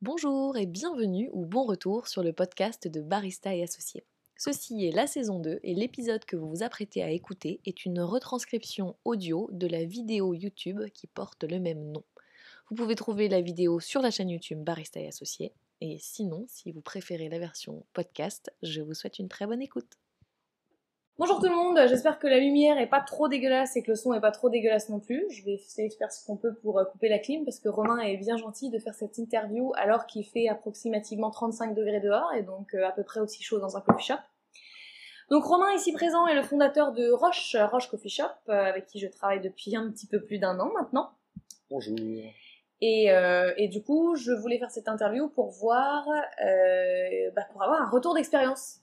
Bonjour et bienvenue ou bon retour sur le podcast de Barista et Associés. Ceci est la saison 2 et l'épisode que vous vous apprêtez à écouter est une retranscription audio de la vidéo YouTube qui porte le même nom. Vous pouvez trouver la vidéo sur la chaîne YouTube Barista et Associés et sinon, si vous préférez la version podcast, je vous souhaite une très bonne écoute. Bonjour tout le monde, j'espère que la lumière est pas trop dégueulasse et que le son est pas trop dégueulasse non plus. Je vais essayer de faire ce qu'on peut pour euh, couper la clim parce que Romain est bien gentil de faire cette interview alors qu'il fait approximativement 35 degrés dehors et donc euh, à peu près aussi chaud dans un coffee shop. Donc Romain ici présent est le fondateur de Roche, Roche Coffee Shop, euh, avec qui je travaille depuis un petit peu plus d'un an maintenant. Bonjour. Et, euh, et, du coup, je voulais faire cette interview pour voir, euh, bah, pour avoir un retour d'expérience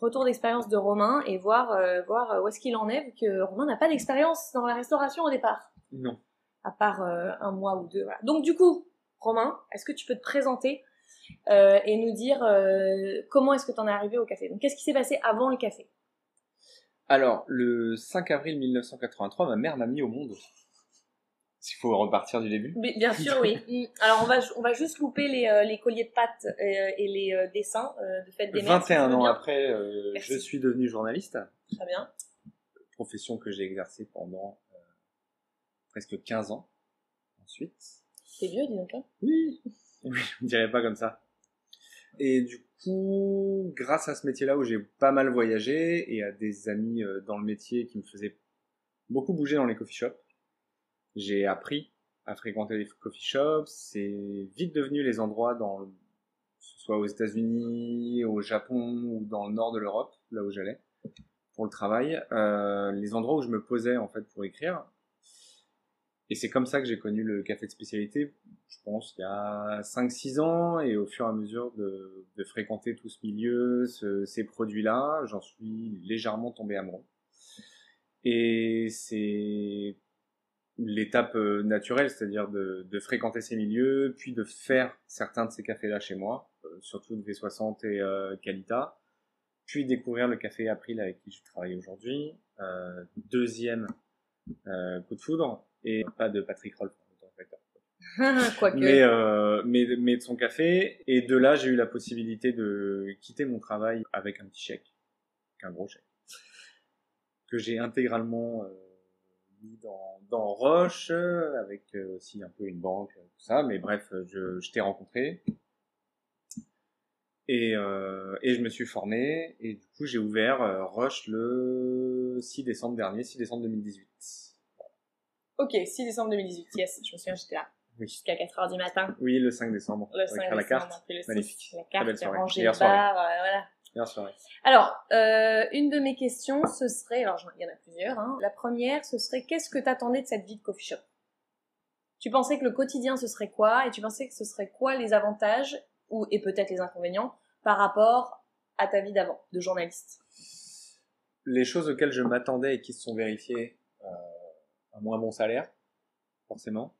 retour d'expérience de Romain et voir, euh, voir où est-ce qu'il en est, vu que Romain n'a pas d'expérience dans la restauration au départ. Non. À part euh, un mois ou deux. Voilà. Donc du coup, Romain, est-ce que tu peux te présenter euh, et nous dire comment est-ce que tu en es arrivé au café? Donc qu'est-ce qui s'est passé avant le café? Alors, le 5 avril 1983, ma mère m'a mis au monde. S'il faut repartir du début. Bien sûr, oui. Mm. Alors, on va, on va juste louper les, euh, les colliers de pâtes euh, et les euh, dessins de fête des mères. 21 ans après, je suis devenu journaliste. Très bien. Profession que j'ai exercée pendant presque 15 ans. Ensuite. C'est vieux, dis donc. Hein oui. Oui, je ne dirais pas comme ça. Et du coup, grâce à ce métier-là où j'ai pas mal voyagé et à des amis dans le métier qui me faisaient beaucoup bouger dans les coffee shops, j'ai appris à fréquenter les coffee shops. C'est vite devenu les endroits dans, ce soit aux États-Unis, au Japon ou dans le nord de l'Europe, là où j'allais pour le travail, euh, les endroits où je me posais en fait pour écrire. Et c'est comme ça que j'ai connu le café de spécialité, je pense, il y a 5-6 ans, et au fur et à mesure de, de fréquenter tout ce milieu, ce, ces produits-là, j'en suis légèrement tombé amoureux. Et c'est l'étape euh, naturelle, c'est-à-dire de, de, fréquenter ces milieux, puis de faire certains de ces cafés-là chez moi, euh, surtout de V60 et euh, Calita, puis découvrir le café April avec qui je travaille aujourd'hui, euh, deuxième euh, coup de foudre, et pas de Patrick Rolf. Quoique. Mais, euh, mais, mais de son café, et de là j'ai eu la possibilité de quitter mon travail avec un petit chèque, un gros chèque, que j'ai intégralement dans, dans Roche, avec euh, aussi un peu une banque, tout ça. Mais bref, je, je t'ai rencontré. Et, euh, et je me suis formé. Et du coup, j'ai ouvert euh, Roche le 6 décembre dernier, 6 décembre 2018. Ok, 6 décembre 2018, yes, je me souviens, j'étais là. Oui. Jusqu'à 4 heures du matin. Oui, le 5 décembre. Le 5 décembre, la carte. Magnifique. La carte, belle soirée. Hier euh, voilà. Alors, euh, une de mes questions, ce serait, alors il y en a plusieurs, hein. la première, ce serait qu'est-ce que t'attendais de cette vie de coffee shop? Tu pensais que le quotidien, ce serait quoi? Et tu pensais que ce serait quoi les avantages, ou et peut-être les inconvénients, par rapport à ta vie d'avant, de journaliste? Les choses auxquelles je m'attendais et qui se sont vérifiées, euh, un moins bon salaire, forcément.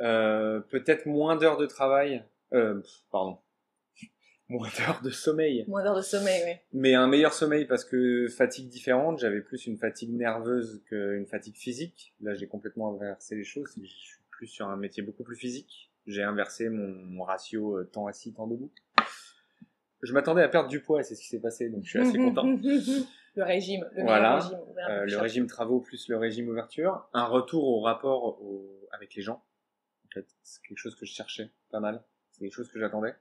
Euh, peut-être moins d'heures de travail, euh, pardon, moins d'heures de sommeil. Moins d'heures de sommeil, oui. Mais un meilleur sommeil parce que fatigue différente. J'avais plus une fatigue nerveuse qu'une fatigue physique. Là, j'ai complètement inversé les choses. Je suis plus sur un métier beaucoup plus physique. J'ai inversé mon, ratio euh, temps assis, temps debout. Je m'attendais à perdre du poids c'est ce qui s'est passé, donc je suis assez content. le régime, le voilà. régime. Euh, le régime travaux plus le régime ouverture. Un retour au rapport avec les gens. En fait, c'est quelque chose que je cherchais pas mal. C'est quelque chose que j'attendais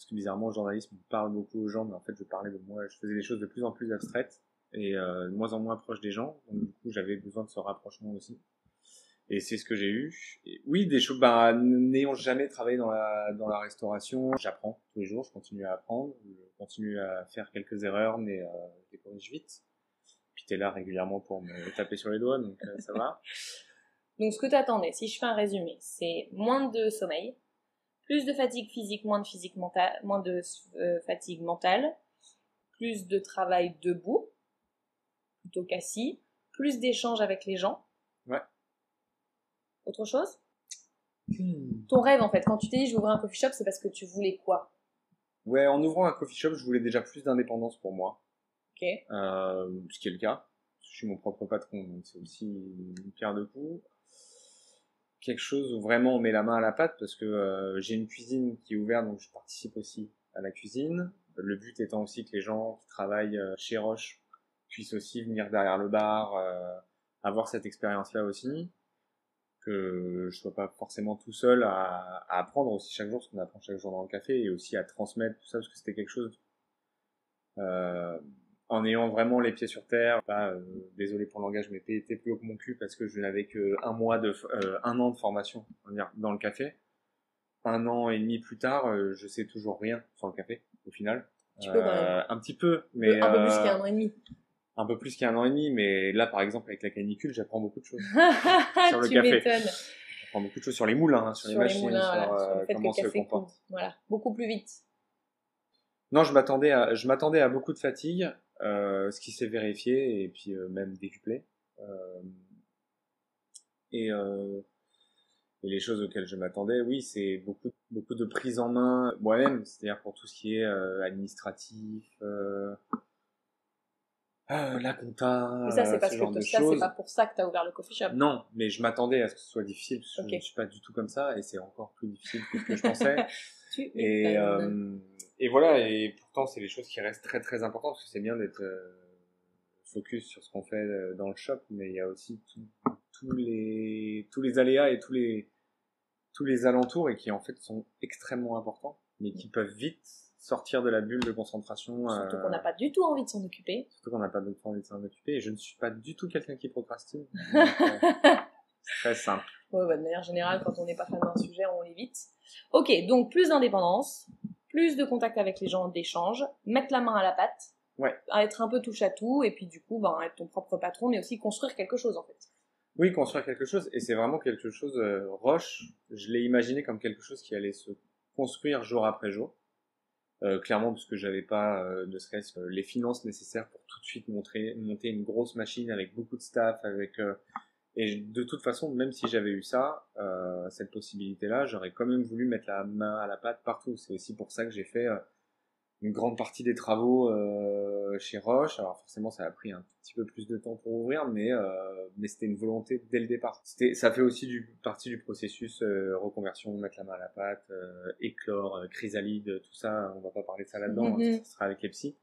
parce que bizarrement le journalisme parle beaucoup aux gens, mais en fait je parlais de moi, je faisais des choses de plus en plus abstraites et euh, de moins en moins proches des gens, donc du coup j'avais besoin de ce rapprochement aussi. Et c'est ce que j'ai eu. Oui, des choses, bah, n'ayant jamais travaillé dans la, dans la restauration, j'apprends tous les jours, je continue à apprendre, je continue à faire quelques erreurs, mais euh, je les corrige vite. Puis t'es là régulièrement pour me taper sur les doigts, donc euh, ça va. Donc ce que t'attendais, si je fais un résumé, c'est moins de sommeil, plus de fatigue physique, moins de, physique mentale, moins de euh, fatigue mentale, plus de travail debout plutôt qu'assis, plus d'échanges avec les gens. Ouais. Autre chose? Hmm. Ton rêve en fait, quand tu t'es dit je vais ouvrir un coffee shop, c'est parce que tu voulais quoi? Ouais, en ouvrant un coffee shop, je voulais déjà plus d'indépendance pour moi. Ok. Euh, ce qui est le cas. Je suis mon propre patron, donc c'est aussi une pierre de coups. Quelque chose où vraiment on met la main à la pâte parce que euh, j'ai une cuisine qui est ouverte, donc je participe aussi à la cuisine. Le but étant aussi que les gens qui travaillent euh, chez Roche puissent aussi venir derrière le bar, euh, avoir cette expérience-là aussi, que je sois pas forcément tout seul à, à apprendre aussi chaque jour ce qu'on apprend chaque jour dans le café et aussi à transmettre tout ça parce que c'était quelque chose euh, en ayant vraiment les pieds sur terre. Pas, euh, désolé pour le langage, mais était plus haut que mon cul parce que je n'avais que un mois de, euh, un an de formation dire, dans le café. Un an et demi plus tard, euh, je sais toujours rien sur le café au final. Tu peux même. Euh, un petit peu, mais un peu plus euh, qu'un an et demi. un peu plus qu'un an et demi, mais là, par exemple, avec la canicule, j'apprends beaucoup de choses. tu le café. m'étonnes. J'apprends beaucoup de choses sur les moulins, hein, sur, les Sur les machines, moulins, sur voilà, sur euh, le fait que comment le se café comporte. coule. Voilà, beaucoup plus vite. Non, je m'attendais à, je m'attendais à beaucoup de fatigue, ce qui s'est vérifié et puis euh, même décuplé. Euh, et, euh, et les choses auxquelles je m'attendais, oui, c'est beaucoup, beaucoup de prise en main moi-même, c'est-à-dire pour tout ce qui est euh, administratif, euh, euh, la compta, Mais ça, c'est euh, parce ce que de ça, c'est pas pour ça que t'as ouvert le coffee shop. Non, mais je m'attendais à ce que ce soit difficile, parce que je ne suis pas du tout comme ça, et c'est encore plus difficile que ce que je pensais. Tu Et, euh, et voilà, et pourtant c'est des choses qui restent très très importantes, parce que c'est bien d'être euh, focus sur ce qu'on fait euh, dans le shop, mais il y a aussi tout- tous les tous les aléas et tous les tous les alentours et qui en fait sont extrêmement importants, mais qui peuvent vite sortir de la bulle de concentration. Surtout euh, qu'on n'a pas du tout envie de s'en occuper. surtout qu'on n'a pas d'autre envie de s'en occuper. Et je ne suis pas du tout quelqu'un qui procrastine. Donc, euh, c'est très simple. Ouais, bah, de manière générale, quand on n'est pas fan d'un sujet, on l'évite. Ok, donc plus d'indépendance, plus de contact avec les gens, d'échange, mettre la main à la pâte, Ouais. être un peu touche à tout, et puis du coup, ben, être ton propre patron, mais aussi construire quelque chose en fait. Oui, construire quelque chose, et c'est vraiment quelque chose, euh, Roche, je l'ai imaginé comme quelque chose qui allait se construire jour après jour. Euh, clairement, parce que j'avais pas, euh, ne serait-ce que les finances nécessaires pour tout de suite montrer, monter une grosse machine avec beaucoup de staff, avec euh, et de toute façon, même si j'avais eu ça, euh, cette possibilité-là, j'aurais quand même voulu mettre la main à la pâte partout. C'est aussi pour ça que j'ai fait euh, une grande partie des travaux euh, chez Roche. Alors forcément, ça a pris un petit peu plus de temps pour ouvrir, mais euh, mais c'était une volonté dès le départ. C'était, ça fait aussi du, partie du processus euh, reconversion, mettre la main à la pâte, euh, éclore, chrysalide, tout ça. On va pas parler de ça là-dedans, hein, ça sera avec les psys.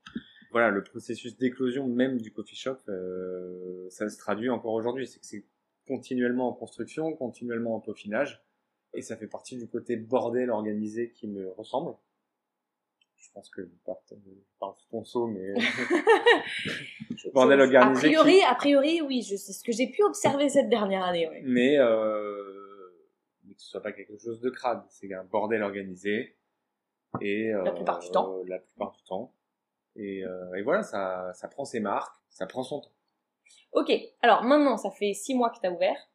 Voilà, le processus d'éclosion même du coffee shop, euh, ça se traduit encore aujourd'hui. C'est que c'est continuellement en construction, continuellement en peaufinage, et ça fait partie du côté bordel organisé qui me ressemble. Je pense que je parle, sous ton seau, mais bordel a organisé. qui- priori, a priori, oui, c'est ce que j'ai pu observer cette dernière année. Ouais. mais, euh, mais que ce soit pas quelque chose de crade. C'est un bordel organisé et euh, La plupart du temps. La plupart du temps. Et, euh, et voilà, ça, ça prend ses marques, ça prend son temps. Ok, alors maintenant, ça fait six mois que t'as ouvert.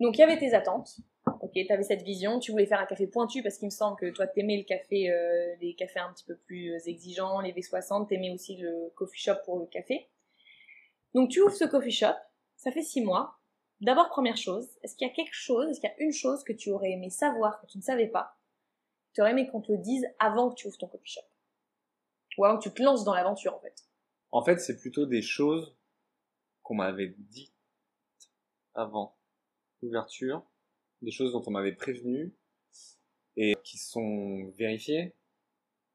Donc il y avait tes attentes. Ok, t'avais cette vision. Tu voulais faire un café pointu parce qu'il me semble que toi t'aimais le café, euh, les cafés un petit peu plus euh, exigeants, les V60. T'aimais aussi le coffee shop pour le café. Donc tu ouvres ce coffee shop. Ça fait six mois. D'abord première chose, est-ce qu'il y a quelque chose, est-ce qu'il y a une chose que tu aurais aimé savoir que tu ne savais pas, tu aurais aimé qu'on te le dise avant que tu ouvres ton coffee shop, ou avant que tu te lances dans l'aventure en fait? En fait, c'est plutôt des choses qu'on m'avait dites avant l'ouverture, des choses dont on m'avait prévenu et qui sont vérifiées,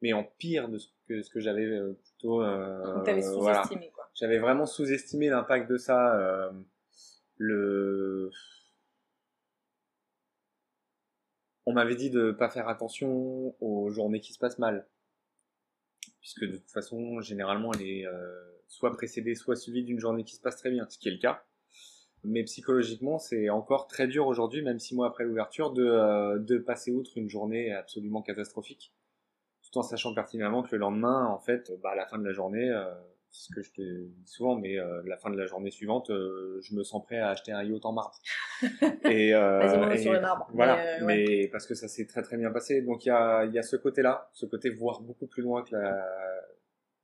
mais en pire de ce que, ce que j'avais euh, plutôt. euh, voilà. sous-estimé quoi. J'avais vraiment sous-estimé l'impact de ça. euh, le... On m'avait dit de pas faire attention aux journées qui se passent mal. Puisque de toute façon, généralement, elle est euh, soit précédée, soit suivie d'une journée qui se passe très bien, ce qui est le cas. Mais psychologiquement, c'est encore très dur aujourd'hui, même six mois après l'ouverture, de, euh, de passer outre une journée absolument catastrophique. Tout en sachant pertinemment que le lendemain, en fait, bah, à la fin de la journée, euh, ce que je te dis souvent, mais euh, la fin de la journée suivante, euh, je me sens prêt à acheter un yacht en marbre. et, euh, et- sur le marbre. Voilà, Mais, euh, mais, parce que ça s'est très très bien passé. Donc il y a, il y a ce côté-là, ce côté voir beaucoup plus loin que la,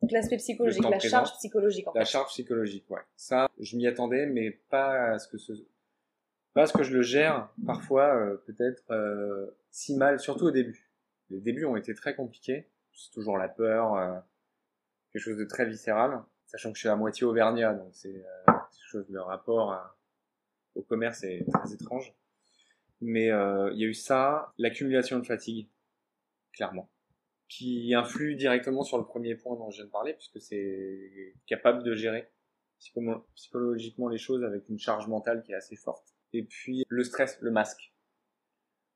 Donc l'aspect psychologique, la présent. charge psychologique en la fait. charge psychologique. Ouais. Ça, je m'y attendais, mais pas à ce que ce, pas à ce que je le gère parfois euh, peut-être euh, si mal, surtout au début. Les débuts ont été très compliqués. C'est toujours la peur, euh, quelque chose de très viscéral, sachant que je suis à moitié auvergnat, donc c'est euh, quelque chose de rapport à- au commerce est très étrange. Mais euh, il y a eu ça, l'accumulation de fatigue, clairement, qui influe directement sur le premier point dont je viens de parler, puisque c'est capable de gérer psychologiquement les choses avec une charge mentale qui est assez forte. Et puis le stress, le masque.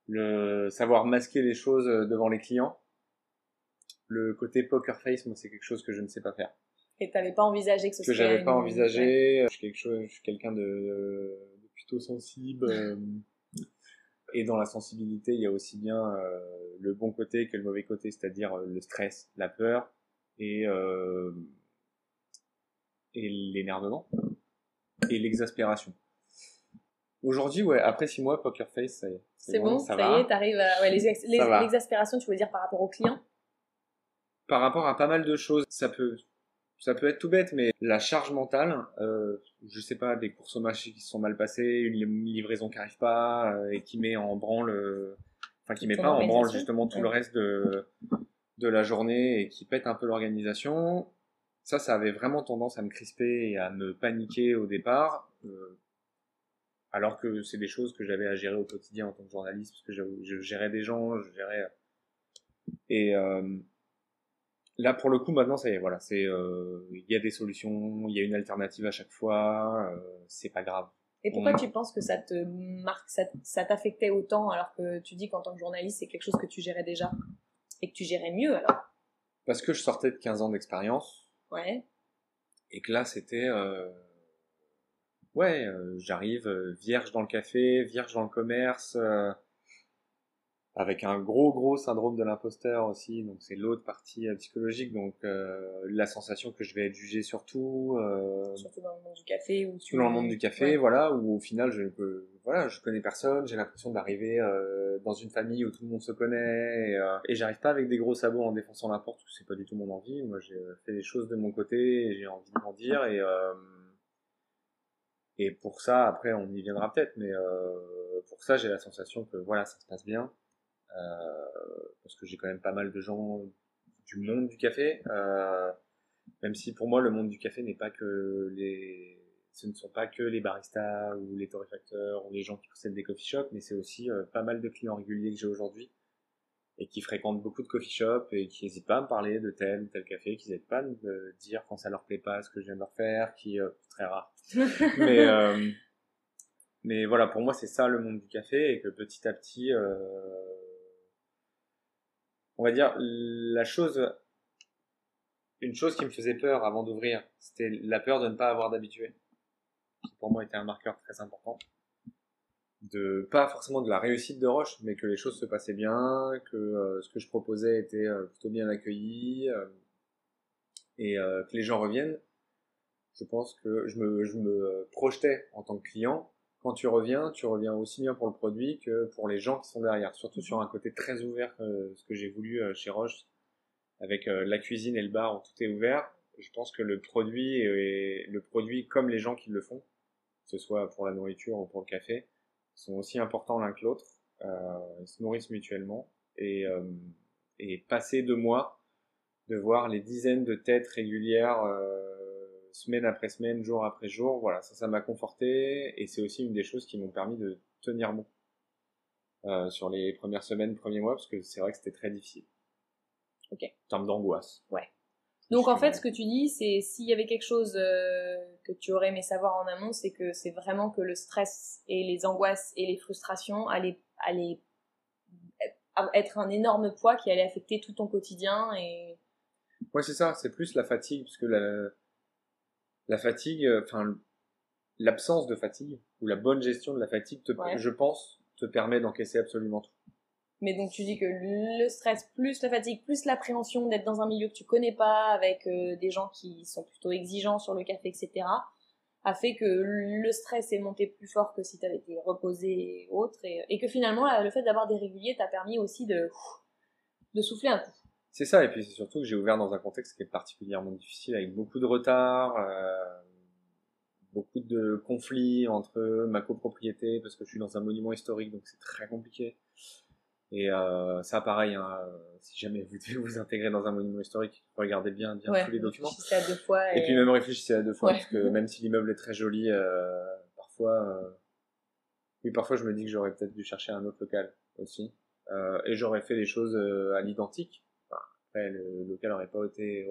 Le savoir masquer les choses devant les clients. Le côté poker face, moi, c'est quelque chose que je ne sais pas faire. Et t'avais pas envisagé que ce que j'avais pas envisagé. Je suis quelque chose, je suis quelqu'un de, de, plutôt sensible. Euh, et dans la sensibilité, il y a aussi bien euh, le bon côté que le mauvais côté, c'est-à-dire euh, le stress, la peur et euh, et l'énervement et l'exaspération. Aujourd'hui, ouais, après six mois, Poker Face, ça y est. C'est bon, ça, y est, t'arrives à... Ouais, l'exaspération, tu veux dire par rapport aux clients? Par rapport à pas mal de choses, ça peut ça peut être tout bête, mais la charge mentale, euh, je sais pas, des courses au marché qui se sont mal passées, une livraison qui arrive pas euh, et qui met en branle, euh, enfin qui met pas en branle justement tout le reste de de la journée et qui pète un peu l'organisation. Ça, ça avait vraiment tendance à me crisper et à me paniquer au départ, euh, alors que c'est des choses que j'avais à gérer au quotidien en tant que journaliste, parce que je, je gérais des gens, je gérais et là pour le coup maintenant c'est voilà c'est euh, il y a des solutions il y a une alternative à chaque fois euh, c'est pas grave. Et pourquoi tu penses que ça te marque ça, t'affectait autant alors que tu dis qu'en tant que journaliste c'est quelque chose que tu gérais déjà et que tu gérais mieux alors? Parce que je sortais de 15 ans d'expérience. Ouais. Et que là c'était euh, ouais j'arrive vierge dans le café vierge dans le commerce avec un gros gros syndrome de l'imposteur aussi. Donc c'est l'autre partie euh, psychologique. Donc euh, la sensation que je vais être jugé surtout euh, surtout dans le monde du café ou surtout dans le monde du café voilà où au final je peux voilà je connais personne. J'ai l'impression d'arriver euh, dans une famille où tout le monde se connaît et, euh, et j'arrive pas avec des gros sabots en défonçant la porte c'est pas du tout mon envie. Moi j'ai fait les choses de mon côté et j'ai envie de grandir et et pour ça après on y viendra peut-être mais pour ça j'ai la sensation que voilà ça se passe bien. euh, parce que j'ai quand même pas mal de gens du monde du café, euh, même si pour moi le monde du café n'est pas que les ce ne sont pas que les baristas ou les torréfacteurs ou les gens qui possèdent des coffee shops, mais c'est aussi euh, pas mal de clients réguliers que j'ai aujourd'hui et qui fréquentent beaucoup de coffee shops et qui n'hésitent pas à me parler de tel ou tel café, qui n'hésitent pas à me dire quand ça leur plaît pas ce que je viens de leur faire, qui euh, très rare. mais euh, mais voilà, pour moi c'est ça le monde du café et que petit à petit euh, on va dire, la chose, une chose qui me faisait peur avant d'ouvrir, c'était la peur de ne pas avoir d'habitués. Qui pour moi était un marqueur très important. De, pas forcément de la réussite de Roche, mais que les choses se passaient bien, que euh, ce que je proposais était euh, plutôt bien accueilli, euh, et que les gens reviennent. Je pense que je me, je me projetais en tant que client quand tu reviens, tu reviens aussi bien pour le produit que pour les gens qui sont derrière. Surtout sur un côté très ouvert, euh, ce que j'ai voulu euh, chez Roche, avec euh, la cuisine et le bar où tout est ouvert. Je pense que le produit et le produit comme les gens qui le font, que ce soit pour la nourriture ou pour le café, sont aussi importants l'un que l'autre. ils se nourrissent mutuellement et, et passer de mois de voir les dizaines de têtes régulières semaine après semaine, jour après jour. Voilà, ça, ça m'a conforté et c'est aussi une des choses qui m'ont permis de tenir bon euh, sur les premières semaines, premiers mois, parce que c'est vrai que c'était très difficile. Ok. En termes d'angoisse. Ouais. Donc en fait, ce que tu dis, c'est s'il y avait quelque chose euh, que tu aurais aimé savoir en amont, c'est que c'est vraiment que le stress et les angoisses et les frustrations allaient, allaient être un énorme poids qui allait affecter tout ton quotidien et. Ouais, c'est ça. C'est plus la fatigue, parce que la, la fatigue, euh, enfin l'absence de fatigue ou la bonne gestion de la fatigue, te, je pense, te permet d'encaisser absolument tout. Mais donc tu dis que le stress plus la fatigue plus l'appréhension d'être dans un milieu que tu connais pas avec euh, des gens qui sont plutôt exigeants sur le café etc a fait que le stress est monté plus fort que si tu avais été reposé et autres et, que finalement le fait d'avoir des réguliers t'a permis aussi de de souffler un coup. C'est ça, et puis c'est surtout que j'ai ouvert dans un contexte qui est particulièrement difficile, avec beaucoup de retard, euh, beaucoup de conflits entre ma copropriété, parce que je suis dans un monument historique, donc c'est très compliqué. Et euh, ça, pareil, hein, si jamais vous devez vous intégrer dans un monument historique, regardez bien, bien tous les documents. À deux fois et... puis même réfléchissez à deux fois, parce que même si l'immeuble est très joli, euh, parfois, Oui, parfois je me dis que j'aurais peut-être dû chercher un autre local aussi. Euh, et j'aurais fait les choses euh, à l'identique. Après, le local n'aurait pas été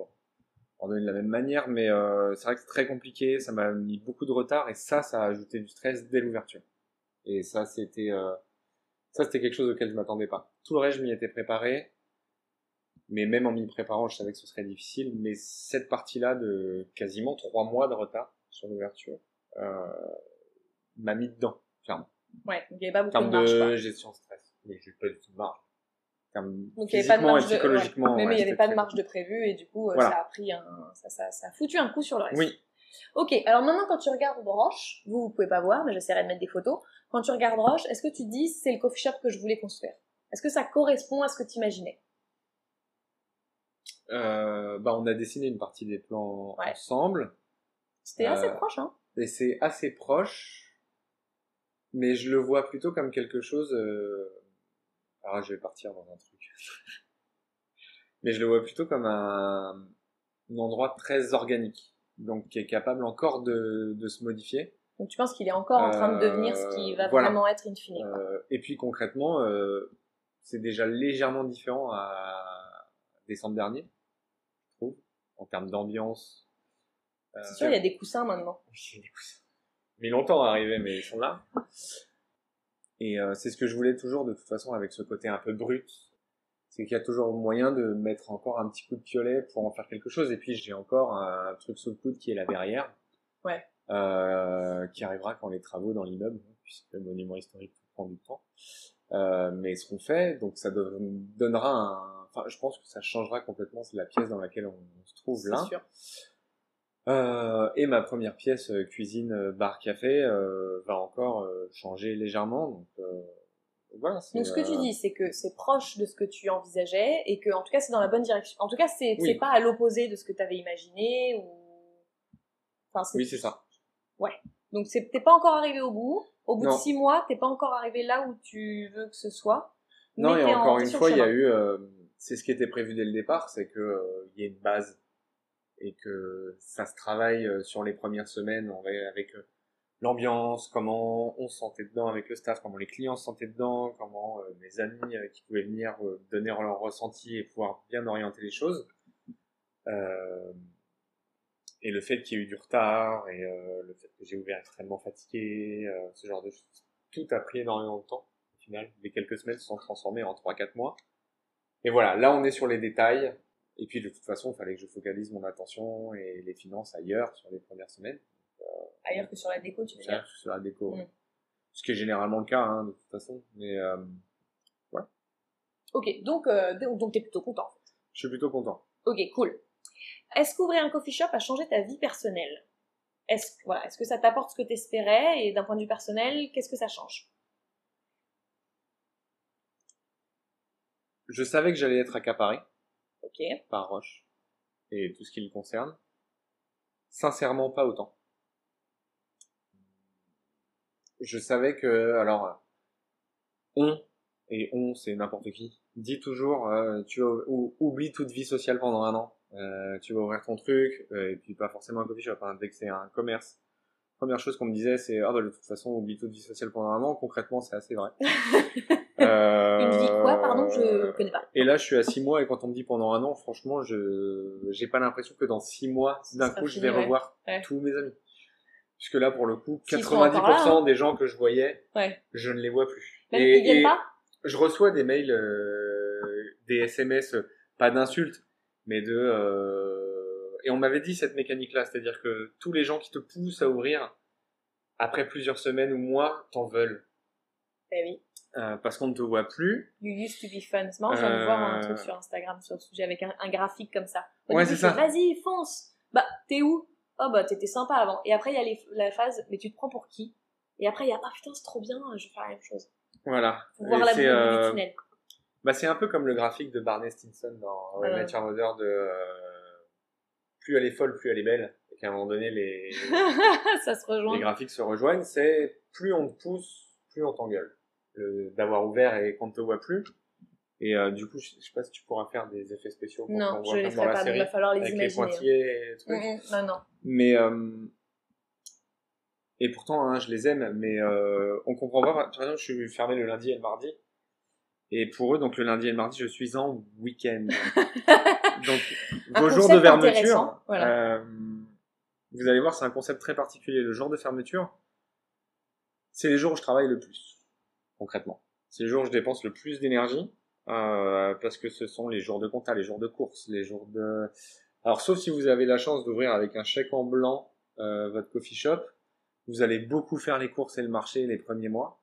ordonné de la même manière, mais euh, c'est vrai que c'est très compliqué, ça m'a mis beaucoup de retard, et ça, ça a ajouté du stress dès l'ouverture. Et ça, c'était euh, ça, c'était quelque chose auquel je m'attendais pas. Tout le reste, je m'y étais préparé, mais même en m'y préparant, je savais que ce serait difficile. Mais cette partie-là de quasiment trois mois de retard sur l'ouverture euh, m'a mis dedans, clairement. Ouais, il n'y avait pas En beaucoup de termes marge. de quoi. gestion de stress. Mais j'ai pas du tout de marge. Donc il n'y avait pas de physiquement marge de, ouais. il n'y avait pas de marge de prévu et du coup euh, Voilà. ça a pris un, ça, ça, ça a foutu un coup sur le reste. Oui. Ok, alors maintenant quand tu regardes Roche, vous vous pouvez pas voir, mais j'essaierai de mettre des photos. Quand tu regardes Roche, est-ce que tu dis c'est le coffee shop que je voulais construire? Est-ce que ça correspond à ce que tu imaginais? Euh, bah, on a dessiné une partie des plans Ouais. ensemble. C'était Euh, assez proche, hein Et c'est assez proche. Mais je le vois plutôt comme quelque chose. Euh... Alors je vais partir dans un truc. mais je le vois plutôt comme un, un endroit très organique. Donc qui est capable encore de, de se modifier. Donc tu penses qu'il est encore en train de devenir ce qui va Euh, voilà. vraiment être in fine. quoi. Euh, et puis concrètement, euh, c'est déjà légèrement différent à décembre dernier, je trouve, en termes d'ambiance. C'est sûr, il y a des coussins maintenant. oui, il y a des coussins. Mis longtemps à arriver, mais ils sont là. Et euh, c'est ce que je voulais toujours de toute façon avec ce côté un peu brut. C'est qu'il y a toujours moyen de mettre encore un petit coup de piolet pour en faire quelque chose. Et puis j'ai encore un, truc sous le coude qui est la verrière. Ouais. Euh, qui arrivera quand les travaux dans l'immeuble, puisque le monument historique prend du temps. Euh, mais ce qu'on fait, donc ça don- donnera un... Enfin, je pense que ça changera complètement la pièce dans laquelle on, on se trouve là. C'est sûr. Euh, et ma première pièce euh, cuisine euh, bar café euh, va encore euh, changer légèrement. Donc euh, voilà. Donc ce que tu dis, c'est que c'est proche de ce que tu envisageais et que en tout cas c'est dans la bonne direction. En tout cas, c'est Oui. pas à l'opposé de ce que tu avais imaginé ou. Enfin, Oui, c'est ça. Donc c'est- t'es pas encore arrivé au bout. Au bout Non. de six mois, t'es pas encore arrivé là où tu veux que ce soit. Non, et en- encore une fois, il y a eu, euh, c'est ce qui était prévu dès le départ, c'est que euh, il y ait une base et que ça se travaille euh, sur les premières semaines avec euh, l'ambiance, comment on se sentait dedans avec le staff, comment les clients se sentaient dedans, comment euh, mes amis qui pouvaient venir donner leur ressenti et pouvoir bien orienter les choses. Euh, et le fait qu'il y ait eu du retard et le fait que j'ai ouvert extrêmement fatigué, ce genre de choses, tout a pris énormément de temps au final. Les quelques semaines se sont transformées en 3-4 mois. Et voilà, là on est sur les détails. Et puis de toute façon, il fallait que je focalise mon attention et les finances ailleurs sur les premières semaines. Ailleurs que sur la déco, tu veux dire. sur la déco. Mm. Ce qui est généralement le cas, hein, de toute façon. Mais euh, Ok, donc euh, donc t'es plutôt content. je suis plutôt content. Ok, cool. Est-ce qu'ouvrir un coffee shop a changé ta vie personnelle? Est-ce voilà, est-ce que ça t'apporte ce que t'espérais? Et d'un point de vue personnel, qu'est-ce que ça change? Je savais que j'allais être accaparé Par Roche et tout ce qui le concerne. Sincèrement, pas autant. Je savais que, alors, on, et on, c'est n'importe qui, dit toujours, euh, tu ou- oublie toute vie sociale pendant un an. Euh, tu vas ouvrir ton truc, euh, et puis pas forcément un coffee shop, hein, dès que c'est un commerce. Première chose qu'on me disait, c'est, ah bah de toute façon, oublie toute vie sociale pendant un an. Concrètement, c'est assez vrai. Euh, Une vie quoi? Pardon, je connais pas. et là, je suis à six mois et quand on me dit pendant un an, franchement, je j'ai pas l'impression que dans six mois, d'un coup, je vais ouais. revoir Ouais. tous mes amis. Puisque là, pour le coup, S'ils sont 90% encore là, hein. des gens que je voyais, Ouais. je ne les vois plus. Même et qu'ils viennent et pas? je reçois des mails, euh, des SMS, pas d'insultes, mais de... euh, Et on m'avait dit cette mécanique-là, c'est-à-dire que tous les gens qui te poussent à ouvrir, après plusieurs semaines ou mois, t'en veulent. Eh oui. Euh, parce qu'on ne te voit plus. You used to be fun. C'est marrant, je viens de voir un Euh. truc sur Instagram sur le sujet avec un, un graphique comme ça. Au Ouais, c'est ça. Vas-y, fonce. Bah, t'es où? Oh bah, t'étais sympa avant. Et après, il y a les- la phase, mais tu te prends pour qui? Et après, il y a, ah putain, c'est trop bien, je vais faire la même chose. Voilà. Faut voir la bout euh, du tunnel. Bah, c'est un peu comme le graphique de Barney Stinson dans Ouais. Met Your Mother de euh, plus elle est folle, plus elle est belle. Et qu'à un moment donné, les, ça se rejoint. les graphiques se rejoignent. C'est plus on te pousse, plus on t'engueule. D'avoir ouvert et qu'on ne te voit plus. Et euh, du coup, je je sais pas si tu pourras faire des effets spéciaux pour Non, je voit les ferai pas, mais il série. va falloir les avec les imaginer. hein. pointillés et trucs. Mm, mm, Non, non. Mais euh, Et pourtant, hein, je les aime, mais euh, on comprend pas. Par exemple, je suis fermé le lundi et le mardi. Et pour eux, donc le lundi et le mardi, je suis en week-end. donc, vos jours de fermeture, voilà. euh, vous allez voir, c'est un concept très particulier. Le jour de fermeture, c'est les jours où je travaille le plus, concrètement. C'est les jours où je dépense le plus d'énergie, euh, parce que ce sont les jours de compta, les jours de course, les jours de... Alors, sauf si vous avez la chance d'ouvrir avec un chèque en blanc euh, votre coffee shop, vous allez beaucoup faire les courses et le marché les premiers mois.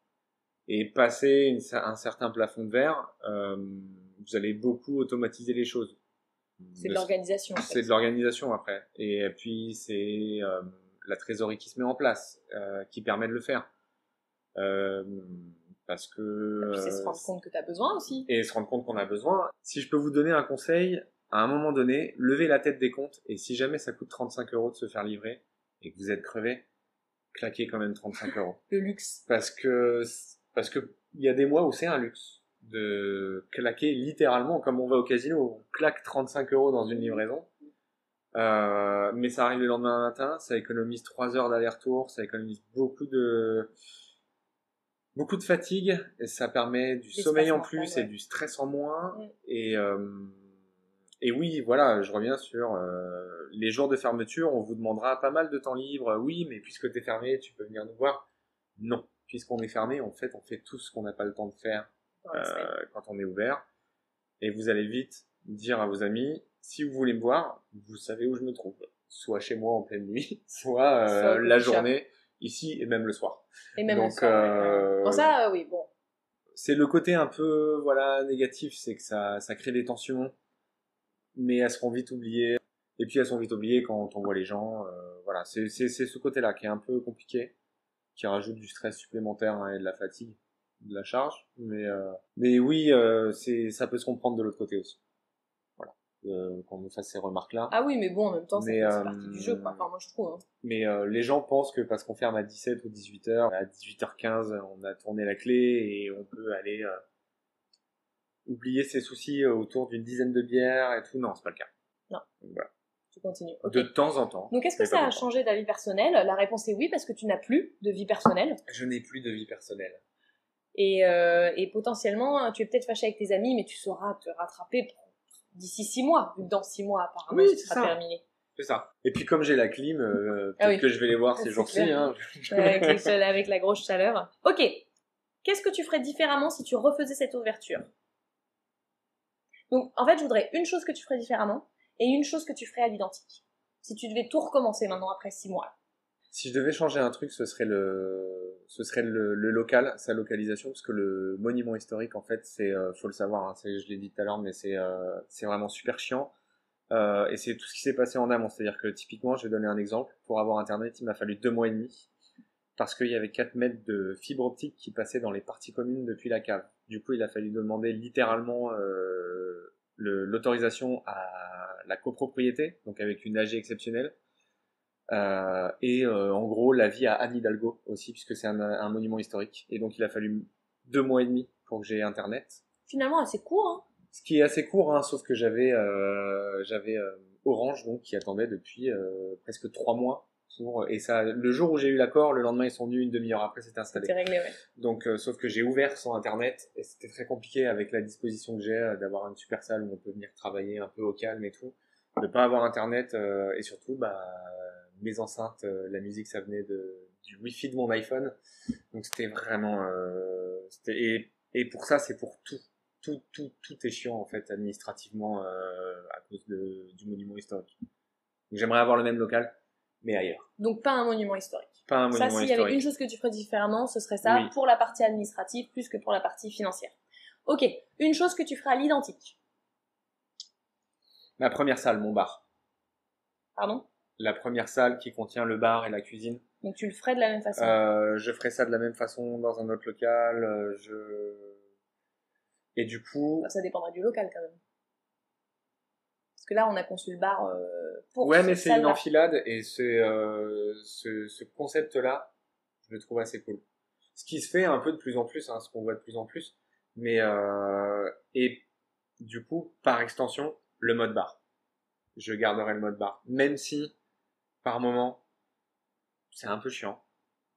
Et passer une un certain plafond de verre, euh, vous allez beaucoup automatiser les choses. C'est de l'organisation. en fait. c'est de l'organisation après. Et puis c'est euh, la trésorerie qui se met en place, euh, qui permet de le faire. Euh, parce que c'est se euh, rendre compte que tu as besoin aussi. et se rendre compte qu'on a besoin. Si je peux vous donner un conseil, à un moment donné, levez la tête des comptes et si jamais ça coûte 35 euros de se faire livrer et que vous êtes crevé, claquez quand même 35 euros. Le luxe. Parce que parce que il y a des mois où c'est un luxe de claquer littéralement comme on va au casino, on claque 35 euros dans une livraison. Euh, mais ça arrive le lendemain matin, ça économise 3 heures d'aller-retour, ça économise beaucoup de beaucoup de fatigue et ça permet du sommeil en plus ouais. et du stress en moins et euh, et oui, voilà, je reviens sur euh, les jours de fermeture. On vous demandera pas mal de temps libre. Oui, mais puisque t'es fermé, tu peux venir nous voir. Non, puisqu'on est fermé, en fait, on fait tout ce qu'on n'a pas le temps de faire euh, quand on est ouvert. Et vous allez vite dire à vos amis, si vous voulez me voir, vous savez où je me trouve. Soit chez moi en pleine nuit, soit, euh, Soit la shop. Ici et même le soir. Et même le donc, soir, ouais, euh. Bon, ça, euh, oui, bon. C'est le côté un peu voilà négatif, c'est que ça, ça crée des tensions, mais elles seront vite oubliées. Et puis elles sont vite oubliées quand on voit les gens. euh, voilà, c'est c'est c'est ce côté-là qui est un peu compliqué, qui rajoute du stress supplémentaire hein, et de la fatigue, de la charge. Mais euh, mais oui, euh, c'est ça peut se comprendre de l'autre côté aussi. Euh, qu'on nous fasse ces remarques-là. Ah oui, mais bon, en même temps, euh, partie du jeu, quoi. Enfin, moi, je trouve. hein. Mais euh, les gens pensent que parce qu'on ferme à 17 ou 18 heures, à 18h15, on a tourné la clé et on peut aller euh, oublier ses soucis euh, autour d'une dizaine de bières et tout. Non, c'est pas le cas. Non. Donc, voilà. Tu continues. De temps en temps. Donc, est-ce que ça a changé ta vie personnelle La réponse est oui, parce que tu n'as plus de vie personnelle. Je n'ai plus de vie personnelle. Et, euh, et potentiellement, tu es peut-être fâché avec tes amis, mais tu sauras te rattraper pour- d'ici six mois, vu que dans six mois, apparemment, Oui, ce c'est sera ça. terminé. C'est ça. Et puis comme j'ai la clim, euh, peut-être Ah oui. que je vais les voir ces jours-ci. Hein. avec, avec la grosse chaleur. Ok. Qu'est-ce que tu ferais différemment si tu refaisais cette ouverture? Donc, en fait, je voudrais une chose que tu ferais différemment et une chose que tu ferais à l'identique. Si tu devais tout recommencer maintenant après six mois. Si je devais changer un truc, ce serait le, ce serait le, le local, sa localisation, parce que le monument historique, en fait, c'est, euh, faut le savoir, hein, je l'ai dit tout à l'heure, mais c'est, euh, c'est vraiment super chiant. Euh, et c'est tout ce qui s'est passé en amont. C'est-à-dire que typiquement, je vais donner un exemple. Pour avoir internet, il m'a fallu deux mois et demi parce qu'il y avait 4 mètres de fibre optique qui passaient dans les parties communes depuis la cave. Du coup, il a fallu demander littéralement euh, l'autorisation à la copropriété, donc avec une AG exceptionnelle. Euh, et euh, en gros, l'avis à Anne Hidalgo aussi, puisque c'est un, un monument historique. Et donc, il a fallu deux mois et demi pour que j'ai internet. Finalement, assez court, hein. Ce qui est assez court, hein, sauf que j'avais euh, j'avais euh, Orange donc qui attendait depuis euh, presque trois mois pour et ça le jour où j'ai eu l'accord, le lendemain ils sont venus une demi-heure après c'était installé. C'est réglé, ouais. Donc euh, sauf que j'ai ouvert sans internet et c'était très compliqué avec la disposition que j'ai d'avoir une super salle où on peut venir travailler un peu au calme et tout, de pas avoir internet euh, et surtout bah mes enceintes, euh, la musique ça venait de du wifi de mon iPhone donc c'était vraiment euh, c'était et, et pour ça c'est pour tout tout, tout, tout est chiant en fait administrativement euh, à cause de, du monument historique. Donc, J'aimerais avoir le même local, mais ailleurs. Donc, pas un monument historique. Pas un Ça, monument s'il y avait une chose que tu ferais différemment, ce serait ça Oui. pour la partie administrative plus que pour la partie financière. Ok. Une chose que tu ferais à l'identique. Ma première salle, mon bar. Pardon? La première salle qui contient le bar et la cuisine. Donc, tu le ferais de la même façon? Euh, je ferai ça de la même façon dans un autre local. euh, je et du coup, ça dépendra du local quand même. Parce que là, on a conçu le bar euh, pour ouais, mais c'est une enfilade et c'est euh, ce, ce concept-là, je le trouve assez cool. Ce qui se fait un peu de plus en plus, hein, ce qu'on voit de plus en plus, mais euh, et du coup, par extension, le mode bar. Je garderai le mode bar, même si par moment c'est un peu chiant.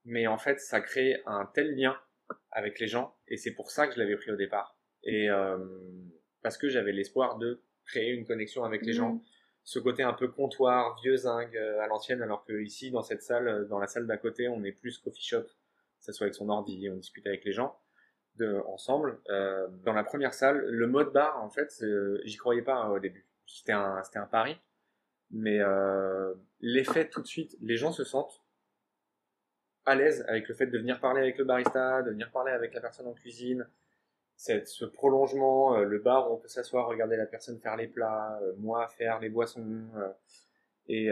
mais en fait, ça crée un tel lien avec les gens, et c'est pour ça que je l'avais pris au départ. Et euh, parce que j'avais l'espoir de créer une connexion avec les gens. Mhm. Ce côté un peu comptoir, vieux zinc euh, à l'ancienne, alors que ici, dans cette salle, euh, dans la salle d'à côté, on est plus coffee shop. Ça soit avec son ordi, on discute avec les gens de, ensemble. Euh, dans la première salle, le mode bar, en fait, j'y croyais pas hein, au début. C'était un, c'était un pari. Mais euh, l'effet tout de suite, les gens se sentent à l'aise avec le fait de venir parler avec le barista, de venir parler avec la personne en cuisine. Cette, ce prolongement, euh, le bar où on peut s'asseoir, regarder la personne faire les plats, euh, moi faire les boissons, euh, et,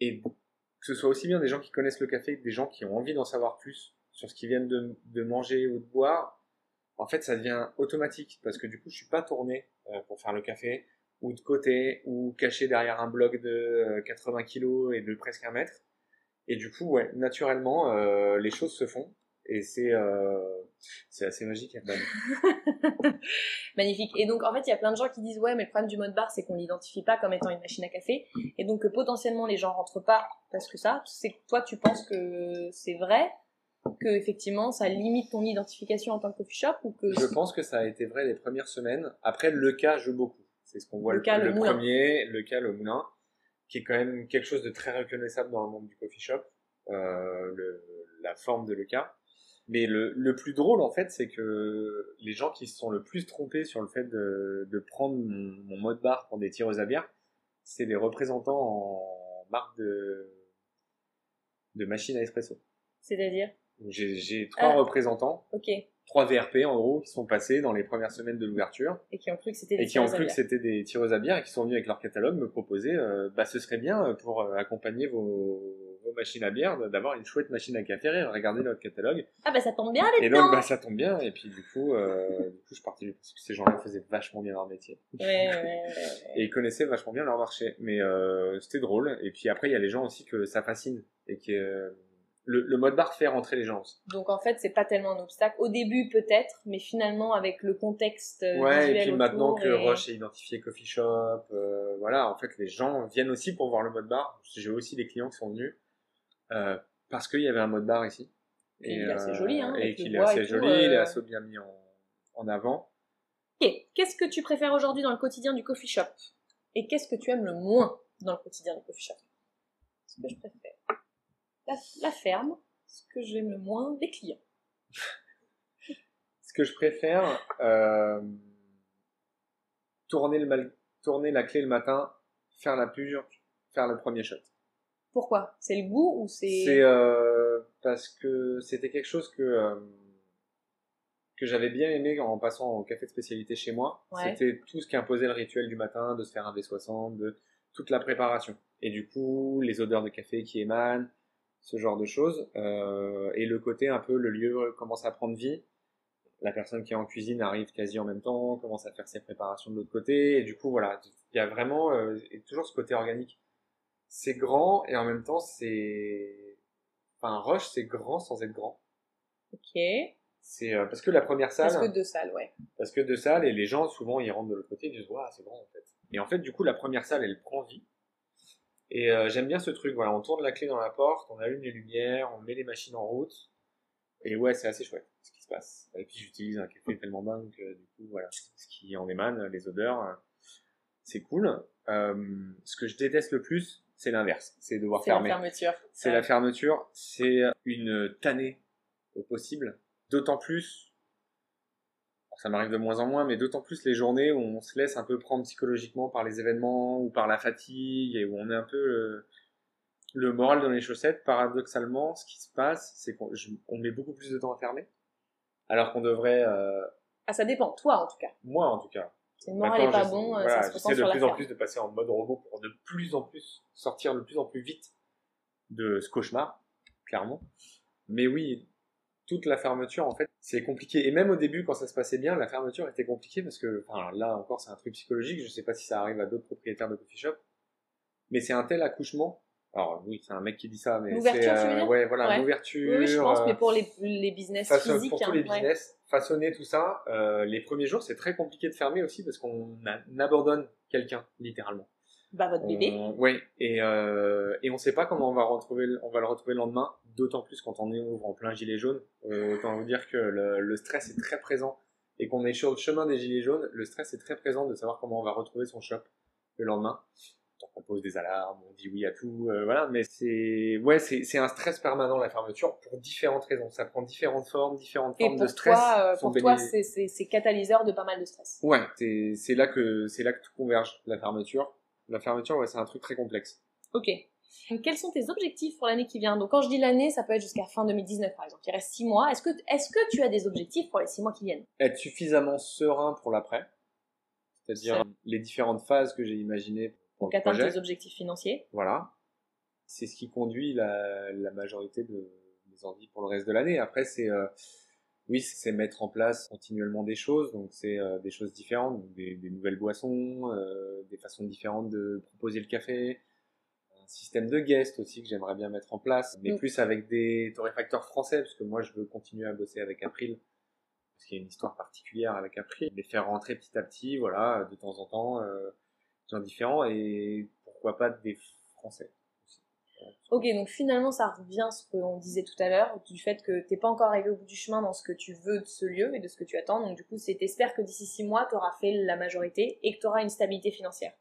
et que ce soit aussi bien des gens qui connaissent le café que des gens qui ont envie d'en savoir plus sur ce qu'ils viennent de, manger ou de boire, en fait, ça devient automatique parce que du coup, je suis pas tourné pour faire le café ou de côté ou caché derrière un bloc de euh, 80 kilos et de presque un mètre. Et du coup, ouais, naturellement, euh, les choses se font et c'est euh, c'est assez magique. Magnifique. Et donc, en fait, il y a plein de gens qui disent Ouais, mais le problème du mode bar, c'est qu'on l'identifie pas comme étant une machine à café. Et donc, que potentiellement, les gens rentrent pas parce que ça. C'est que toi, tu penses que c'est vrai, que effectivement, ça limite ton identification en tant que coffee shop ou que. Je pense que ça a été vrai les premières semaines. Après, le cas joue beaucoup. C'est ce qu'on voit Le le, cas, le premier, le cas, le moulin, qui est quand même quelque chose de très reconnaissable dans le monde du coffee shop, euh, le, la forme de le cas. Mais le, le plus drôle, en fait, c'est que les gens qui se sont le plus trompés sur le fait de, de prendre mon, mon mode bar pour des tireuses à bière, c'est les représentants en marque de, de machine à espresso. C'est-à-dire? J'ai j'ai trois Ah. représentants, Ok. Trois VRP en gros, qui sont passés dans les premières semaines de l'ouverture. Et qui ont cru que c'était des et qui ont tireuses à cru que bière. c'était des tireuses à bière et qui sont venus avec leur catalogue me proposer euh, bah ce serait bien euh, pour euh, accompagner vos, vos machines à bière d'avoir une chouette machine à café regardez notre catalogue. Ah, bah ça tombe bien, les et donc bah ça tombe bien et puis du coup euh, du coup je partais parce que ces gens-là faisaient vachement bien leur métier. Ouais, ouais, et ils connaissaient vachement bien leur marché. Mais euh, c'était drôle. Et puis après il y a les gens aussi que ça fascine et que euh, le, le mode bar fait rentrer les gens. Donc en fait, c'est pas tellement un obstacle. Au début, peut-être, mais finalement, avec le contexte euh, Ouais, et puis maintenant que et- Roche est identifié coffee shop, euh, voilà, en fait, les gens viennent aussi pour voir le mode bar. J'ai aussi des clients qui sont venus euh, parce qu'il y avait un mode bar ici. Et il est assez joli, hein, Et qu'il est assez joli, euh. il est assez bien mis en, en avant. Ok, qu'est-ce que tu préfères aujourd'hui dans le quotidien du coffee shop? Et qu'est-ce que tu aimes le moins dans le quotidien du coffee shop? Ce que je préfère. La, la ferme, ce que j'aime le moins, les clients. Ce que je préfère, euh, tourner, le mal- tourner la clé le matin, faire la purge, faire le premier shot. Pourquoi? C'est le goût ou c'est... C'est euh, parce que c'était quelque chose que euh, que j'avais bien aimé en passant au café de spécialité chez moi. Ouais. C'était tout ce qui imposait le rituel du matin, de se faire un V60, de toute la préparation. Et du coup, les odeurs de café qui émanent, ce genre de choses. Euh, et le côté un peu, le lieu commence à prendre vie. La personne qui est en cuisine arrive quasi en même temps, commence à faire ses préparations de l'autre côté. Et du coup, voilà, il y a vraiment euh, et toujours ce côté organique. C'est grand et en même temps, c'est... Enfin, Rush, c'est grand sans être grand. Ok. C'est euh, parce que la première salle, Parce que deux salles, ouais. parce que deux salles et les gens souvent ils rentrent de l'autre côté ils disent waouh c'est grand en fait. Et en fait du coup la première salle elle prend vie. Et euh, j'aime bien ce truc voilà on tourne la clé dans la porte, on allume les lumières, on met les machines en route. Et ouais c'est assez chouette ce qui se passe. Et puis j'utilise un café tellement dingue que du coup voilà ce qui en émane les odeurs c'est cool. Euh, ce que je déteste le plus c'est l'inverse, c'est devoir C'est la fermer. fermeture. C'est Ouais. la fermeture, c'est une tannée au possible. D'autant plus, ça m'arrive de moins en moins, mais d'autant plus les journées où on se laisse un peu prendre psychologiquement par les événements ou par la fatigue et où on est un peu euh, le moral dans les chaussettes. Paradoxalement, ce qui se passe, c'est qu'on on met beaucoup plus de temps à fermer, alors qu'on devrait, euh, Ah, ça dépend. Toi, en tout cas. moi en tout cas, Si le moral est Maintenant, pas bon, euh, voilà, ça se ressent sur de plus en plus de passer en mode robot pour de plus en plus sortir de plus en plus vite de ce cauchemar, clairement. Mais oui, toute la fermeture, en fait, c'est compliqué. Et même au début, quand ça se passait bien, la fermeture était compliquée parce que, enfin, là encore, c'est un truc psychologique. Je sais pas si ça arrive à d'autres propriétaires de coffee shop, mais c'est un tel accouchement. Alors oui, c'est un mec qui dit ça, mais c'est dire? ouais, voilà, Ouais. l'ouverture. Oui, je pense, euh, mais pour les, les business façon- physiques. pour tous hein, les ouais. business, façonner tout ça, euh, les premiers jours, c'est très compliqué de fermer aussi parce qu'on abandonne quelqu'un, littéralement. Bah, votre bébé. Oui, et, euh, et on sait pas comment on va, retrouver, on va le retrouver le lendemain, d'autant plus quand on est en plein gilet jaune. Euh, autant vous dire que le, le stress est très présent et qu'on est sur le chemin des gilets jaunes, le stress est très présent de savoir comment on va retrouver son shop le lendemain. Donc on pose des alarmes, on dit oui à tout, euh, voilà. Mais c'est ouais, c'est c'est un stress permanent la fermeture pour différentes raisons. Ça prend différentes formes, différentes formes de stress. Toi, euh, pour toi, c'est c'est catalyseur de pas mal de stress. Ouais, c'est c'est là que c'est là que tout converge la fermeture. La fermeture, ouais, c'est un truc très complexe. Ok. Quels sont tes objectifs pour l'année qui vient? Donc, quand je dis l'année, ça peut être jusqu'à fin 2019, par exemple. Il reste six mois. Est-ce que, est-ce que tu as des objectifs pour les six mois qui viennent? Être suffisamment serein pour l'après. C'est-à-dire les différentes phases que j'ai imaginées pour Donc, atteindre tes objectifs financiers. Voilà. C'est ce qui conduit la, la majorité de mes envies pour le reste de l'année. Après, c'est, euh, oui, c'est mettre en place continuellement des choses. Donc, c'est euh, des choses différentes, des, des, nouvelles boissons, euh, des façons différentes de proposer le café, un système de guest aussi que j'aimerais bien mettre en place, mais plus avec des torréfacteurs français, parce que moi, je veux continuer à bosser avec April, parce qu'il y a une histoire particulière avec April, les faire rentrer petit à petit, voilà, de temps en temps, euh, gens différents, et pourquoi pas des Français. Ok, donc finalement, ça revient à ce qu'on disait tout à l'heure, du fait que t'es pas encore arrivé au bout du chemin dans ce que tu veux de ce lieu et de ce que tu attends. Donc du coup, c'est t'espères que d'ici six mois, tu auras fait la majorité et que tu auras une stabilité financière.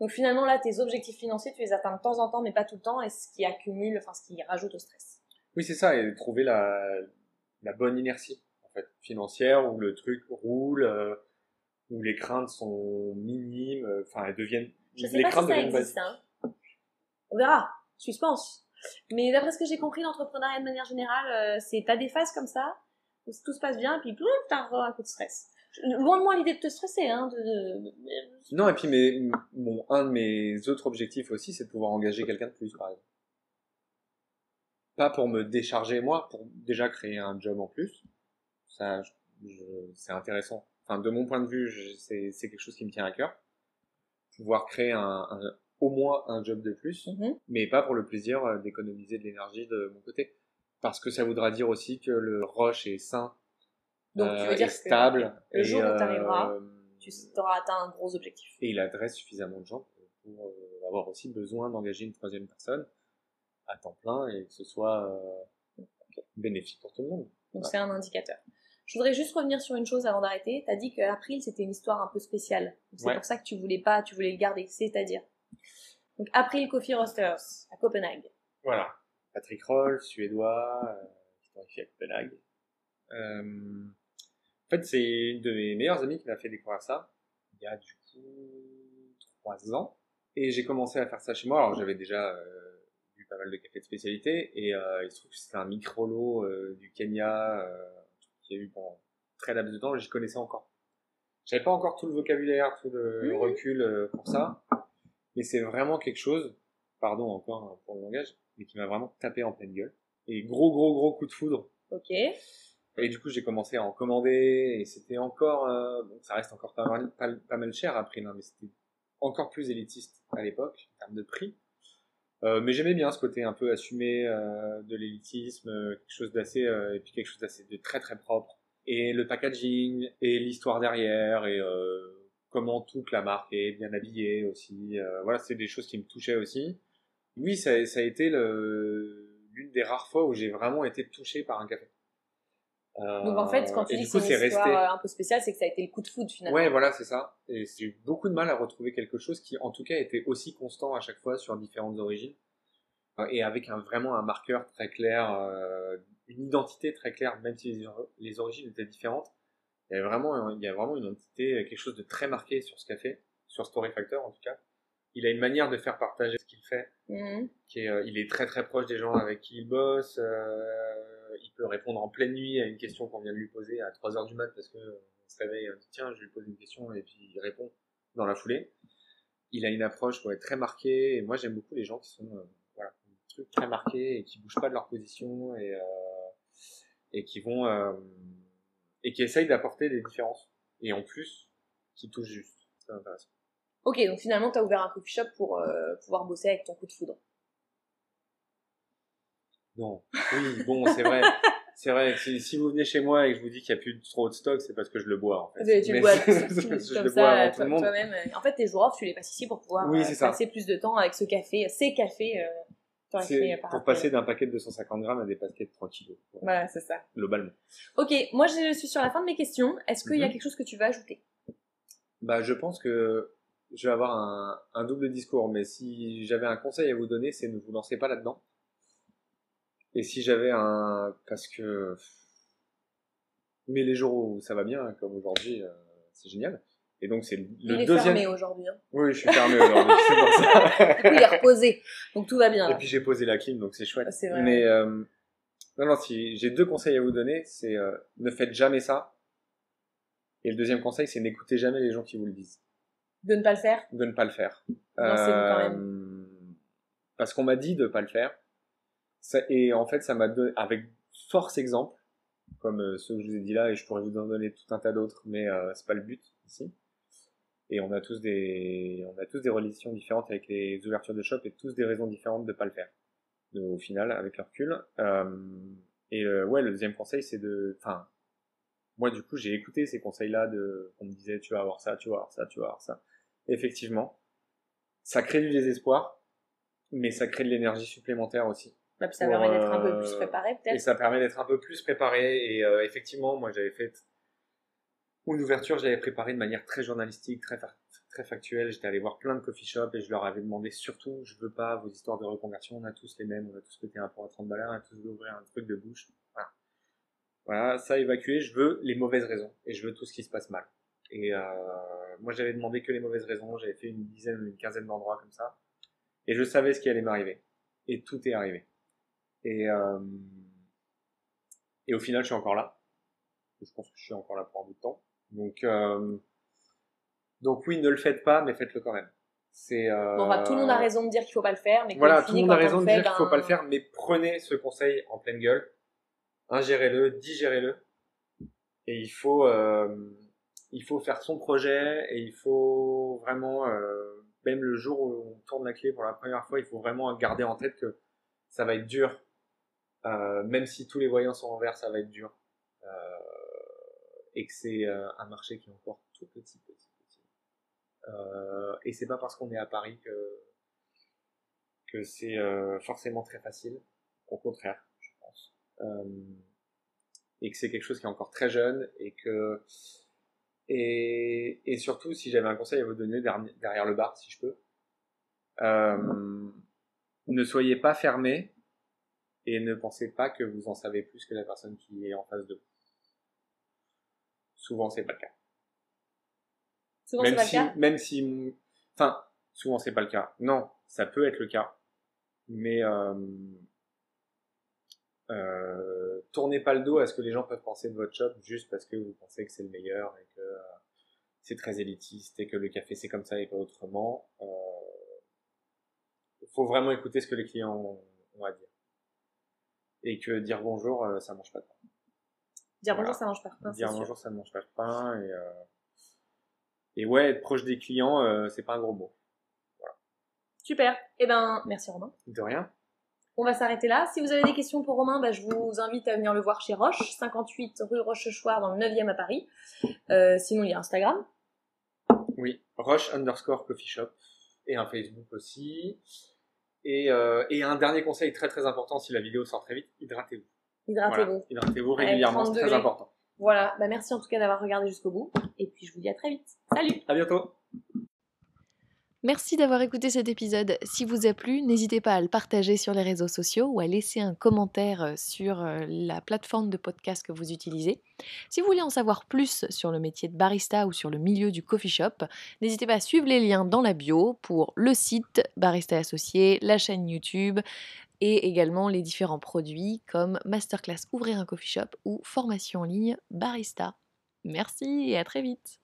Donc finalement, là, tes objectifs financiers, tu les atteins de temps en temps, mais pas tout le temps, et ce qui accumule, enfin, ce qui rajoute au stress. Oui, c'est ça, et trouver la, la bonne inertie, en fait, financière, où le truc roule, euh, où les craintes sont minimes, euh, enfin, elles deviennent... Je sais les pas craintes si ça existe, hein. On verra suspense. Mais d'après ce que j'ai compris, l'entrepreneuriat de manière générale, euh, c'est t'as des phases comme ça, où tout se passe bien, et puis tu t'as un coup de stress. Loin de moi l'idée de te stresser, hein. De, Non, et puis mais, bon, un de mes autres objectifs aussi, c'est de pouvoir engager quelqu'un de plus, par exemple. Pas pour me décharger moi, pour déjà créer un job en plus. Ça, c'est intéressant. Enfin, de mon point de vue, c'est quelque chose qui me tient à cœur. Pouvoir créer un, un au moins un job de plus, Mhm. mais pas pour le plaisir euh, d'économiser de l'énergie de mon côté. Parce que ça voudra dire aussi que le rush est sain, Donc, tu veux euh, dire est que stable. le et, jour où t'arriveras, euh, tu auras atteint un gros objectif. et il adresse suffisamment de gens pour euh, avoir aussi besoin d'engager une troisième personne à temps plein et que ce soit bénéfique pour tout le monde. Donc c'est un indicateur. Je voudrais juste revenir sur une chose avant d'arrêter. T'as dit qu'April c'était une histoire un peu spéciale. C'est Ouais. pour ça que tu voulais pas, tu voulais le garder. C'est-à-dire donc April Coffee Roasters à Copenhague. Voilà. Patrick Roll, suédois, euh, qui torréfie à Copenhague. Euh, en fait, c'est une de mes meilleures amies qui m'a fait découvrir ça, il y a du coup trois ans. Et j'ai commencé à faire ça chez moi. Alors j'avais déjà euh, vu pas mal de cafés de spécialité, et euh, il se trouve que c'était un micro-lot euh, du Kenya, euh, qu'il y a eu pendant très laps de temps, je connaissais encore. J'avais pas encore tout le vocabulaire, tout le Mhm. recul euh, pour ça, mais c'est vraiment quelque chose, pardon encore pour le langage, mais qui m'a vraiment tapé en pleine gueule. Et gros, gros, gros coup de foudre. Ok. Et du coup, j'ai commencé à en commander, et c'était encore, euh, bon, ça reste encore pas mal, pas, pas mal cher après, hein, mais c'était encore plus élitiste à l'époque, en termes de prix. Euh, mais j'aimais bien ce côté un peu assumé euh, de l'élitisme, quelque chose d'assez, euh, et puis quelque chose d'assez de très très propre. Et le packaging, et l'histoire derrière, et euh, comment toute la marque est bien habillée aussi. Euh, voilà, c'est des choses qui me touchaient aussi. Oui, ça, ça a été l'une des rares fois où j'ai vraiment été touché par un café. Euh, Donc en fait, quand tu dis que c'est une histoire resté. euh, un peu spéciale, c'est que ça a été le coup de foudre finalement. Ouais, voilà, c'est ça. Et j'ai eu beaucoup de mal à retrouver quelque chose qui, en tout cas, était aussi constant à chaque fois sur différentes origines. Euh, Et avec un, vraiment un marqueur très clair, euh, une identité très claire, même si les origines étaient différentes. Il y avait vraiment, il y a vraiment une identité, quelque chose de très marqué sur ce café, sur Story Factor en tout cas. Il a une manière de faire partager ce qu'il fait Mhm. qui est, euh, il est très très proche des gens avec qui il bosse. euh, il peut répondre en pleine nuit à une question qu'on vient de lui poser à 3 heures du mat parce que euh, on se réveille, on dit tiens, je lui pose une question et puis il répond dans la foulée. Il a une approche ouais, très marquée et moi j'aime beaucoup les gens qui sont euh, voilà, ont des trucs très marqués et qui bougent pas de leur position et euh, et qui vont euh, et qui essayent d'apporter des différences et en plus qui touchent juste. C'est intéressant. Ok, donc finalement, t'as ouvert un coffee shop pour euh, pouvoir bosser avec ton coup de foudre. Non. Oui, bon, c'est vrai. C'est vrai, si, si vous venez chez moi et que je vous dis qu'il n'y a plus trop de stock, c'est parce que je le bois en fait. Tu, tu Mais bois je comme le ça, toi- le toi-même. En fait, tes jours off, tu les passes ici pour pouvoir Oui, euh, ça. passer plus de temps avec ce café, ces cafés. Euh, torréfiés C'est par pour passer d'un paquet de 250 grammes à des paquets de 3 kilos. Voilà, c'est ça. Globalement. Ok, moi je suis sur la fin de mes questions. Est-ce qu'il y a Mhm. quelque chose que tu veux ajouter? Bah, je pense que je vais avoir un, un double discours, mais si j'avais un conseil à vous donner, c'est ne vous lancez pas là-dedans. Et si j'avais un, parce que, mais les jours où ça va bien, comme aujourd'hui, euh, c'est génial. Et donc c'est le Il est deuxième. fermé aujourd'hui. hein. Oui, je suis fermé aujourd'hui, c'est pour ça. Du coup, il est reposé. Donc tout va bien. Et puis j'ai posé la clim, donc c'est chouette. C'est vrai. Mais euh, non, non, si j'ai deux conseils à vous donner, c'est euh, ne faites jamais ça. Et le deuxième conseil, c'est n'écoutez jamais les gens qui vous le disent. De ne pas le faire? De ne pas le faire. Euh, Lancez-vous quand Parce qu'on m'a dit de pas le faire. Ça- et en fait, ça m'a donné, avec force exemple, comme euh, ceux que je vous ai dit là, et je pourrais vous en donner tout un tas d'autres, mais euh, c'est pas le but ici. Et on a tous des, on a tous des relations différentes avec les ouvertures de shop et tous des raisons différentes de pas le faire. Au final, avec le recul. Euh, et euh, ouais, le deuxième conseil, c'est de, enfin, moi du coup, j'ai écouté ces conseils-là de, on me disait, tu vas avoir ça, tu vas avoir ça, tu vas avoir ça. Effectivement, ça crée du désespoir, mais ça crée de l'énergie supplémentaire aussi. Ouais, puis ça Pour, permet d'être un peu euh, plus préparé Et peut-être. ça permet d'être un peu plus préparé. Et euh, effectivement, moi, j'avais fait une ouverture, je l'avais préparée de manière très journalistique, très, fa- très factuelle. J'étais allé voir plein de coffee shops et je leur avais demandé surtout, je veux pas vos histoires de reconversion, on a tous les mêmes, on a tous pété un port à 30 balles, on a tous voulu ouvrir un truc de bouche. Voilà. Voilà, ça évacué, je veux les mauvaises raisons et je veux tout ce qui se passe mal. Et euh, moi, j'avais demandé que les mauvaises raisons, j'avais fait une dizaine ou une quinzaine d'endroits comme ça. Et je savais ce qui allait m'arriver. Et tout est arrivé. Et, euh, et au final, je suis encore là. Je pense que je suis encore là pour un bout de temps. Donc, euh, donc oui, ne le faites pas, mais faites-le quand même. C'est, euh, Bon, enfin, tout le monde a raison de dire qu'il faut pas le faire, mais Voilà, tout le monde a raison de dire qu'il faut ben, pas le faire, mais prenez ce conseil en pleine gueule. Ingérez-le, digérez-le. Et il faut, euh, il faut faire son projet et il faut vraiment, euh, même le jour où on tourne la clé pour la première fois, il faut vraiment garder en tête que ça va être dur. Euh, même si tous les voyants sont en vert, ça va être dur. Euh, et que c'est euh, un marché qui est encore tout petit, petit, petit. Euh, et c'est pas parce qu'on est à Paris que que c'est euh, forcément très facile. Au contraire, je pense. Euh, et que c'est quelque chose qui est encore très jeune et que et, et surtout si j'avais un conseil à vous donner derrière le bar, si je peux, euh, ne soyez pas fermé et ne pensez pas que vous en savez plus que la personne qui est en face de vous. Souvent, c'est pas le cas. Souvent, c'est même pas si, le cas. même si, enfin, souvent c'est pas le cas. Non, ça peut être le cas, mais euh, euh, tournez pas le dos à ce que les gens peuvent penser de votre shop juste parce que vous pensez que c'est le meilleur et que euh, c'est très élitiste et que le café c'est comme ça et pas autrement. Euh, faut vraiment écouter ce que les clients ont, ont à dire et que dire bonjour, ça mange pas de pain. Dire voilà. bonjour, ça mange pas. Non, c'est dire sûr. bonjour, ça ne mange pas de pain et euh, et ouais, être proche des clients, euh, c'est pas un gros mot. Super. Eh ben, merci Romain. De rien. On va s'arrêter là. Si vous avez des questions pour Romain, bah, je vous invite à venir le voir chez Roche, 58 rue Rochechouart dans le 9e à Paris. Euh, sinon, il y a Instagram. Oui, Rush underscore coffee shop et un Facebook aussi. Et, euh, et un dernier conseil très très important si la vidéo sort très vite, hydratez-vous. Hydratez-vous. Voilà, hydratez-vous Avec régulièrement, 30 c'est très important. Voilà. Bah, merci en tout cas d'avoir regardé jusqu'au bout. Et puis, je vous dis à très vite. Salut À bientôt. Merci d'avoir écouté cet épisode. Si vous a plu, n'hésitez pas à le partager sur les réseaux sociaux ou à laisser un commentaire euh, sur euh, la plateforme de podcast que vous utilisez. Si vous voulez en savoir plus sur le métier de barista ou sur le milieu du coffee shop, n'hésitez pas à suivre les liens dans la bio pour le site Barista Associé, la chaîne YouTube et également les différents produits comme Masterclass Ouvrir un coffee shop ou formation en ligne Barista. Merci et à très vite